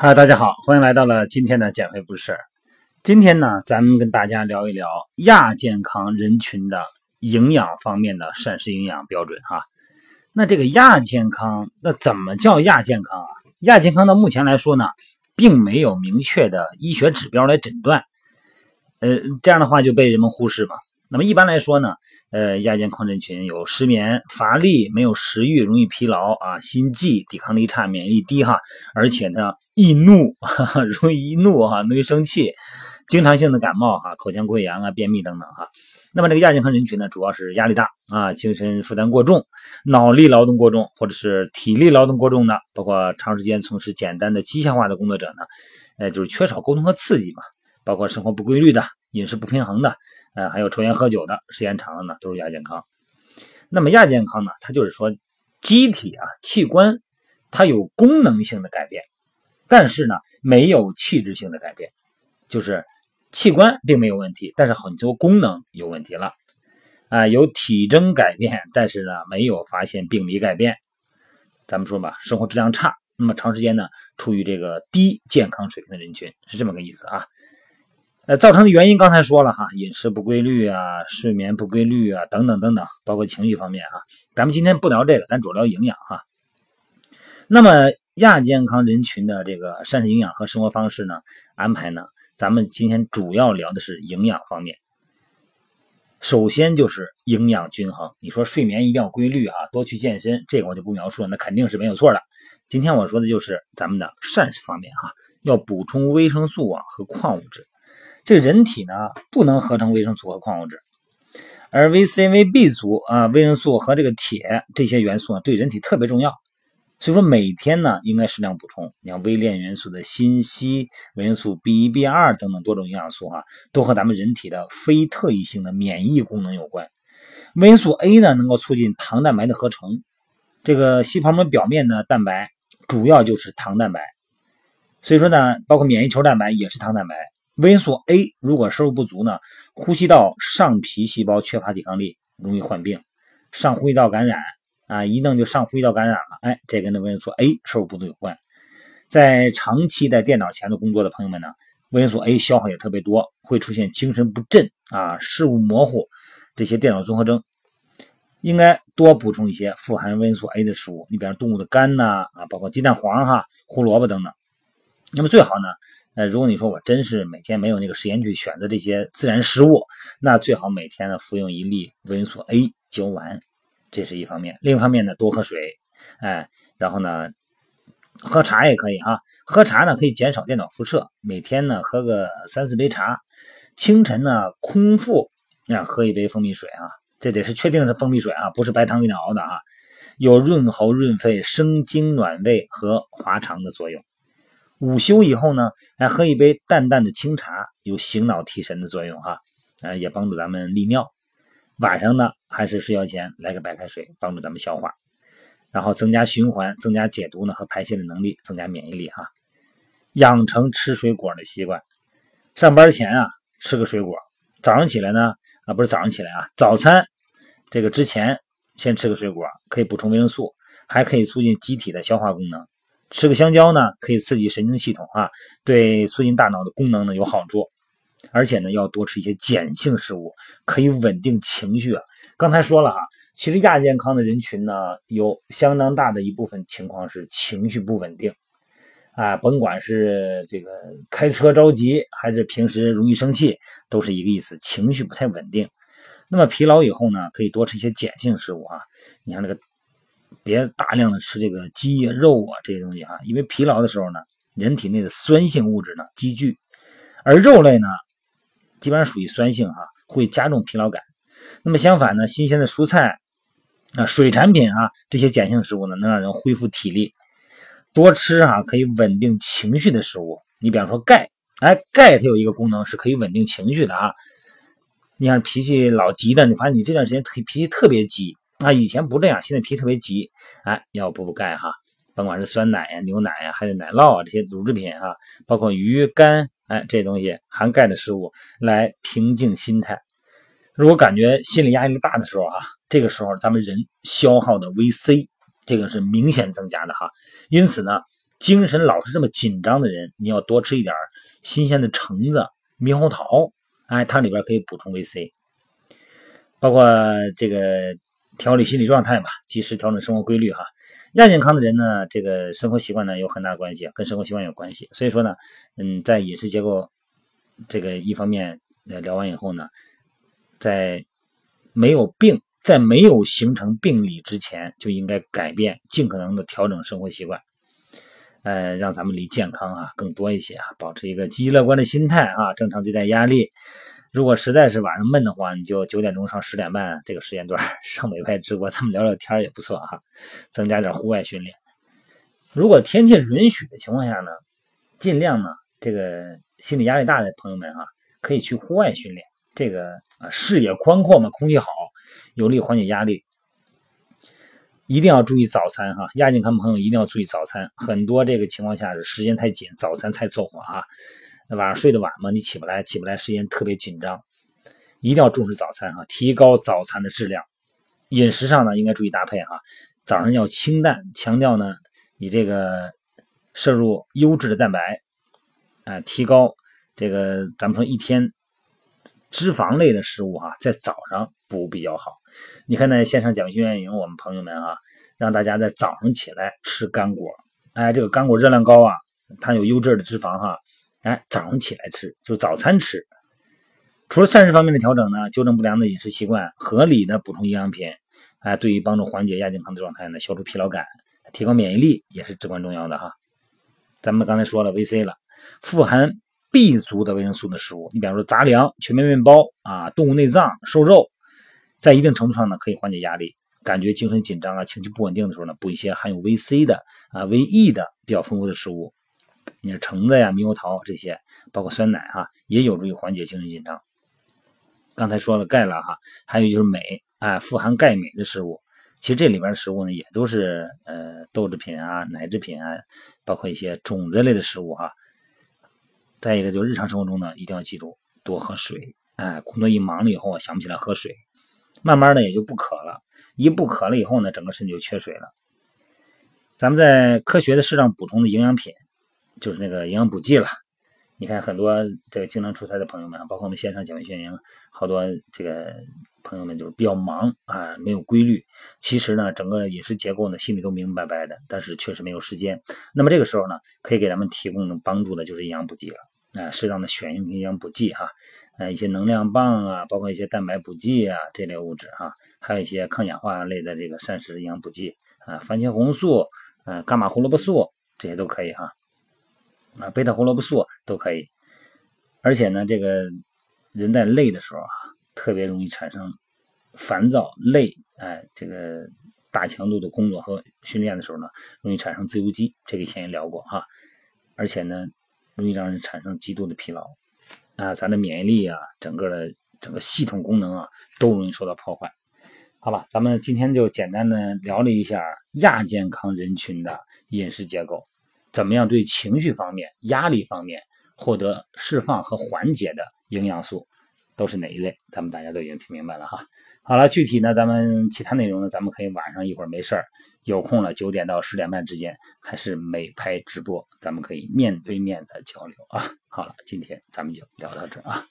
嗨，大家好，欢迎来到了今天的减肥不是事儿。今天呢，咱们跟大家聊一聊亚健康人群的营养方面的膳食营养标准哈。那这个亚健康，那怎么叫亚健康啊？亚健康到目前来说呢，并没有明确的医学指标来诊断，呃，这样的话就被人们忽视嘛。那么一般来说呢，呃，亚健康人群有失眠、乏力、没有食欲、容易疲劳啊、心悸、抵抗力差、免疫力低哈，而且呢易怒，哈哈，容易易怒哈，容易生气，经常性的感冒哈、口腔溃疡啊、便秘等等哈。那么这个亚健康人群呢，主要是压力大啊、精神负担过重、脑力劳动过重，或者是体力劳动过重的，包括长时间从事简单的机械化的工作者呢，呃，就是缺少沟通和刺激嘛，包括生活不规律的、饮食不平衡的。呃，还有抽烟喝酒的，时间长了呢，都是亚健康。那么亚健康呢，它就是说机体啊、器官它有功能性的改变，但是呢没有气质性的改变，就是器官并没有问题，但是很多功能有问题了。啊，有体征改变，但是呢没有发现病理改变。咱们说吧，生活质量差，那么长时间呢处于这个低健康水平的人群，是这么个意思啊。呃，造成的原因刚才说了哈，饮食不规律啊，睡眠不规律啊，等等等等，包括情绪方面啊。咱们今天不聊这个，咱主要聊营养哈。那么亚健康人群的这个膳食营养和生活方式呢安排呢，咱们今天主要聊的是营养方面。首先就是营养均衡，你说睡眠一定要规律啊，多去健身，这个我就不描述了，那肯定是没有错的。今天我说的就是咱们的膳食方面哈，要补充维生素啊和矿物质。这人体呢不能合成维生素和矿物质，而维 C、维 B 族啊，维生素和这个铁这些元素啊对人体特别重要，所以说每天呢应该适量补充。你像微量元素的锌、硒、维生素 B 1、B 2等等多种营养素哈，都和咱们人体的非特异性的免疫功能有关。维生素 A 呢能够促进糖蛋白的合成，这个细胞膜表面的蛋白主要就是糖蛋白，所以说呢，包括免疫球蛋白也是糖蛋白。维生素 A 如果摄入不足呢，呼吸道上皮细胞缺乏抵抗力，容易患病，上呼吸道感染啊，一弄就上呼吸道感染了，哎，这跟那维生素 A 摄入不足有关。在长期在电脑前的工作的朋友们呢，维生素 A 消耗也特别多，会出现精神不振啊、视物模糊这些电脑综合征，应该多补充一些富含维生素 A 的食物，你比方动物的肝呐啊，包括鸡蛋黄哈、胡萝卜等等。那么最好呢。呃，如果你说我真是每天没有那个时间去选择这些自然食物，那最好每天呢服用一粒维生素 A 胶丸，这是一方面。另一方面呢，多喝水，哎，然后呢，喝茶也可以哈。喝茶呢可以减少电脑辐射，每天呢喝个三四杯茶。清晨呢空腹啊喝一杯蜂蜜水啊，这得是确定是蜂蜜水啊，不是白糖给你熬的啊，有润喉润肺、生津暖胃和滑肠的作用。午休以后呢，来喝一杯淡淡的清茶，有醒脑提神的作用哈，呃，也帮助咱们利尿。晚上呢，还是睡觉前来个白开水，帮助咱们消化，然后增加循环，增加解毒呢和排泄的能力，增加免疫力哈。养成吃水果的习惯，上班前啊吃个水果，早上起来呢啊不是早上起来啊，早餐这个之前先吃个水果，可以补充维生素，还可以促进机体的消化功能。吃个香蕉呢，可以刺激神经系统啊，对促进大脑的功能呢有好处。而且呢，要多吃一些碱性食物，可以稳定情绪啊。刚才说了哈，其实亚健康的人群呢，有相当大的一部分情况是情绪不稳定啊，甭管是这个开车着急，还是平时容易生气，都是一个意思，情绪不太稳定。那么疲劳以后呢，可以多吃一些碱性食物啊，你像这个。别大量的吃这个鸡肉啊这些东西哈，因为疲劳的时候呢，人体内的酸性物质呢积聚，而肉类呢基本上属于酸性哈，会加重疲劳感。那么相反呢，新鲜的蔬菜啊、水产品啊这些碱性食物呢，能让人恢复体力。多吃啊可以稳定情绪的食物，你比方说钙，哎，钙它有一个功能是可以稳定情绪的啊。你看脾气老急的，你发现你这段时间脾脾气特别急。啊，以前不这样，现在脾气特别急，哎，要补补钙哈，甭管是酸奶呀、牛奶呀，还是奶酪啊这些乳制品啊，包括鱼肝，哎，这东西含钙的食物来平静心态。如果感觉心理压力大的时候啊，这个时候咱们人消耗的维 C 这个是明显增加的哈，因此呢，精神老是这么紧张的人，你要多吃一点新鲜的橙子、猕猴桃，哎，它里边可以补充维 C。包括这个调理心理状态嘛，及时调整生活规律哈。亚健康的人呢，这个生活习惯呢有很大关系，跟生活习惯有关系。所以说呢，嗯，在饮食结构这个一方面聊完以后呢，在没有病，在没有形成病理之前，就应该改变，尽可能的调整生活习惯，呃，让咱们离健康啊更多一些啊，保持一个积极乐观的心态啊，正常对待压力。如果实在是晚上闷得慌，你就九点钟上十点半这个时间段上美派直播，咱们聊聊天也不错哈，增加点户外训练。如果天气允许的情况下呢，尽量呢，这个心理压力大的朋友们哈，可以去户外训练。这个啊，视野宽阔嘛，空气好，有利于缓解压力。一定要注意早餐哈，亚健康朋友一定要注意早餐。很多这个情况下是时间太紧，早餐太凑合啊。晚上睡得晚嘛，你起不来，起不来，时间特别紧张，一定要重视早餐哈，提高早餐的质量。饮食上呢，应该注意搭配哈，早上要清淡，强调呢，你这个摄入优质的蛋白，啊，提高这个咱们说一天脂肪类的食物哈，在早上补比较好。你看那线上讲训练营，我们朋友们啊，让大家在早上起来吃干果，哎，这个干果热量高啊，它有优质的脂肪哈。哎，早上起来吃，就是早餐吃。除了膳食方面的调整呢，纠正不良的饮食习惯，合理的补充营养品，哎，对于帮助缓解亚健康的状态呢，消除疲劳感，提高免疫力也是至关重要的哈。咱们刚才说了维 C 了，富含 B 族的维生素的食物，你比方说杂粮、全麦面包啊，动物内脏、瘦肉，在一定程度上呢，可以缓解压力，感觉精神紧张啊，情绪不稳定的时候呢，补一些含有维 C 的啊、维 E 的比较丰富的食物。你看橙子呀、猕猴桃这些，包括酸奶哈，也有助于缓解精神紧张。刚才说了钙了哈，还有就是镁啊，富含钙镁的食物，其实这里边的食物呢，也都是呃豆制品啊、奶制品啊，包括一些种子类的食物哈。再一个就是日常生活中呢，一定要记住多喝水，哎，工作一忙了以后，想不起来喝水，慢慢的也就不渴了，一不渴了以后呢，整个身体就缺水了。咱们在科学的适当补充的营养品。就是那个营养补剂了，你看很多这个经常出差的朋友们，包括我们线上减肥训练营，好多这个朋友们就是比较忙啊，没有规律。其实呢，整个饮食结构呢，心里都明明白白的，但是确实没有时间。那么这个时候呢，可以给咱们提供帮助的就是营养补剂了啊，适当的选用营养补剂哈，呃，一些能量棒啊，包括一些蛋白补剂啊这类物质哈，还有一些抗氧化类的这个膳食营养补剂啊，番茄红素、呃，伽马胡萝卜素这些都可以哈。啊，贝塔胡萝卜素都可以，而且呢，这个人在累的时候啊，特别容易产生烦躁、累，哎，这个大强度的工作和训练的时候呢，容易产生自由基，这个以前也聊过哈，而且呢，容易让人产生极度的疲劳，啊，咱的免疫力啊，整个的整个系统功能啊，都容易受到破坏。好吧，咱们今天就简单的聊了一下亚健康人群的饮食结构。怎么样对情绪方面、压力方面获得释放和缓解的营养素，都是哪一类？咱们大家都已经听明白了哈。好了，具体呢，咱们其他内容呢，咱们可以晚上一会儿没事儿有空了，九点到十点半之间，还是美拍直播，咱们可以面对面的交流啊。好了，今天咱们就聊到这啊。